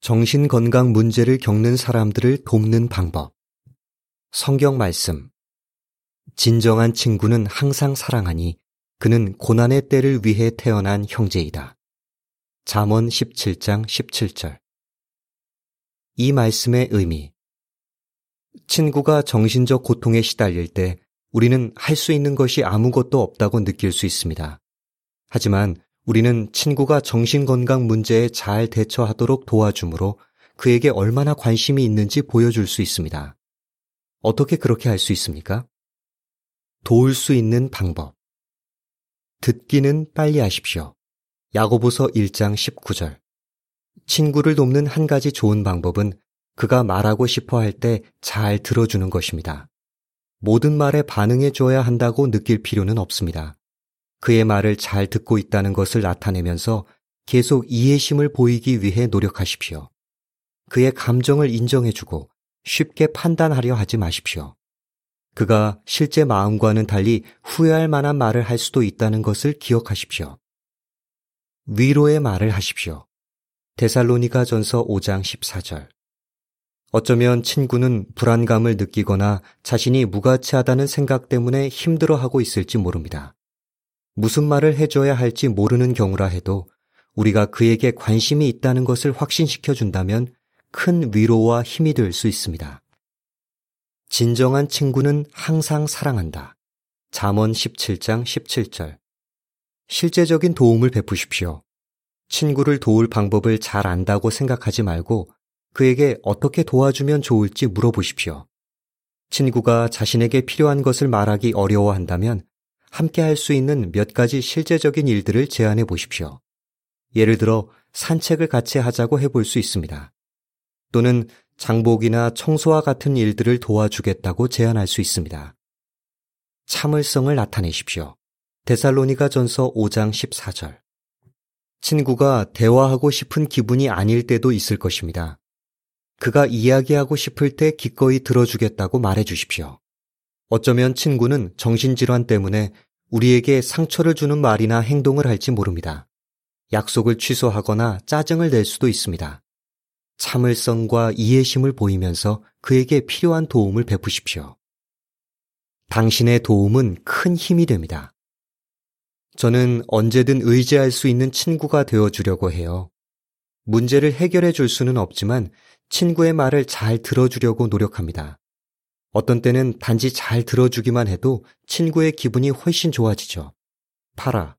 정신건강 문제를 겪는 사람들을 돕는 방법. 성경 말씀. 진정한 친구는 항상 사랑하니 그는 고난의 때를 위해 태어난 형제이다. 잠언 17장 17절. 이 말씀의 의미. 친구가 정신적 고통에 시달릴 때 우리는 할 수 있는 것이 아무것도 없다고 느낄 수 있습니다. 하지만 우리는 친구가 정신건강 문제에 잘 대처하도록 도와주므로 그에게 얼마나 관심이 있는지 보여줄 수 있습니다. 어떻게 그렇게 할 수 있습니까? 도울 수 있는 방법. 듣기는 빨리 하십시오. 야고보서 1장 19절. 친구를 돕는 한 가지 좋은 방법은 그가 말하고 싶어 할 때 잘 들어주는 것입니다. 모든 말에 반응해 줘야 한다고 느낄 필요는 없습니다. 그의 말을 잘 듣고 있다는 것을 나타내면서 계속 이해심을 보이기 위해 노력하십시오. 그의 감정을 인정해주고 쉽게 판단하려 하지 마십시오. 그가 실제 마음과는 달리 후회할 만한 말을 할 수도 있다는 것을 기억하십시오. 위로의 말을 하십시오. 데살로니가 전서 5장 14절. 어쩌면 친구는 불안감을 느끼거나 자신이 무가치하다는 생각 때문에 힘들어하고 있을지 모릅니다. 무슨 말을 해줘야 할지 모르는 경우라 해도 우리가 그에게 관심이 있다는 것을 확신시켜 준다면 큰 위로와 힘이 될 수 있습니다. 진정한 친구는 항상 사랑한다. 잠언 17장 17절. 실제적인 도움을 베푸십시오. 친구를 도울 방법을 잘 안다고 생각하지 말고 그에게 어떻게 도와주면 좋을지 물어보십시오. 친구가 자신에게 필요한 것을 말하기 어려워한다면 함께 할 수 있는 몇 가지 실제적인 일들을 제안해 보십시오. 예를 들어 산책을 같이 하자고 해볼 수 있습니다. 또는 장복이나 청소와 같은 일들을 도와주겠다고 제안할 수 있습니다. 참을성을 나타내십시오. 데살로니가 전서 5장 14절. 친구가 대화하고 싶은 기분이 아닐 때도 있을 것입니다. 그가 이야기하고 싶을 때 기꺼이 들어주겠다고 말해 주십시오. 어쩌면 친구는 정신질환 때문에 우리에게 상처를 주는 말이나 행동을 할지 모릅니다. 약속을 취소하거나 짜증을 낼 수도 있습니다. 참을성과 이해심을 보이면서 그에게 필요한 도움을 베푸십시오. 당신의 도움은 큰 힘이 됩니다. 저는 언제든 의지할 수 있는 친구가 되어 주려고 해요. 문제를 해결해 줄 수는 없지만 친구의 말을 잘 들어주려고 노력합니다. 어떤 때는 단지 잘 들어주기만 해도 친구의 기분이 훨씬 좋아지죠. 파라.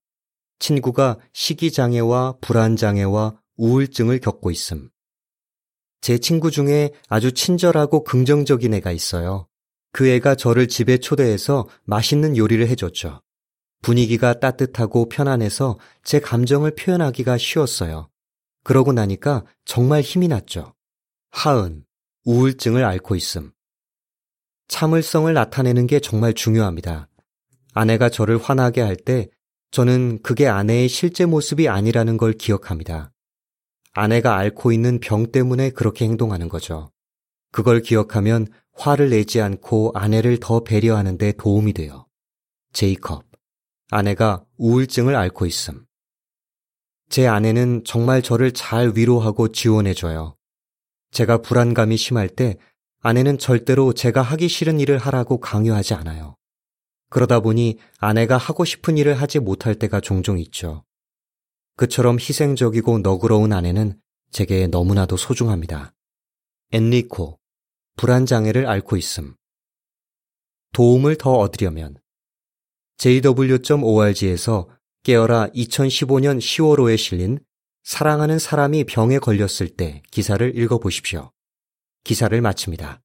친구가 식이장애와 불안장애와 우울증을 겪고 있음. 제 친구 중에 아주 친절하고 긍정적인 애가 있어요. 그 애가 저를 집에 초대해서 맛있는 요리를 해줬죠. 분위기가 따뜻하고 편안해서 제 감정을 표현하기가 쉬웠어요. 그러고 나니까 정말 힘이 났죠. 하은, 우울증을 앓고 있음. 참을성을 나타내는 게 정말 중요합니다. 아내가 저를 화나게 할 때 저는 그게 아내의 실제 모습이 아니라는 걸 기억합니다. 아내가 앓고 있는 병 때문에 그렇게 행동하는 거죠. 그걸 기억하면 화를 내지 않고 아내를 더 배려하는 데 도움이 돼요. 제이컵. 아내가 우울증을 앓고 있음. 제 아내는 정말 저를 잘 위로하고 지원해줘요. 제가 불안감이 심할 때 아내는 절대로 제가 하기 싫은 일을 하라고 강요하지 않아요. 그러다 보니 아내가 하고 싶은 일을 하지 못할 때가 종종 있죠. 그처럼 희생적이고 너그러운 아내는 제게 너무나도 소중합니다. 엔리코, 불안장애를 앓고 있음. 도움을 더 얻으려면 jw.org에서 깨어라 2015년 10월호에 실린 사랑하는 사람이 병에 걸렸을 때 기사를 읽어보십시오. 기사를 마칩니다.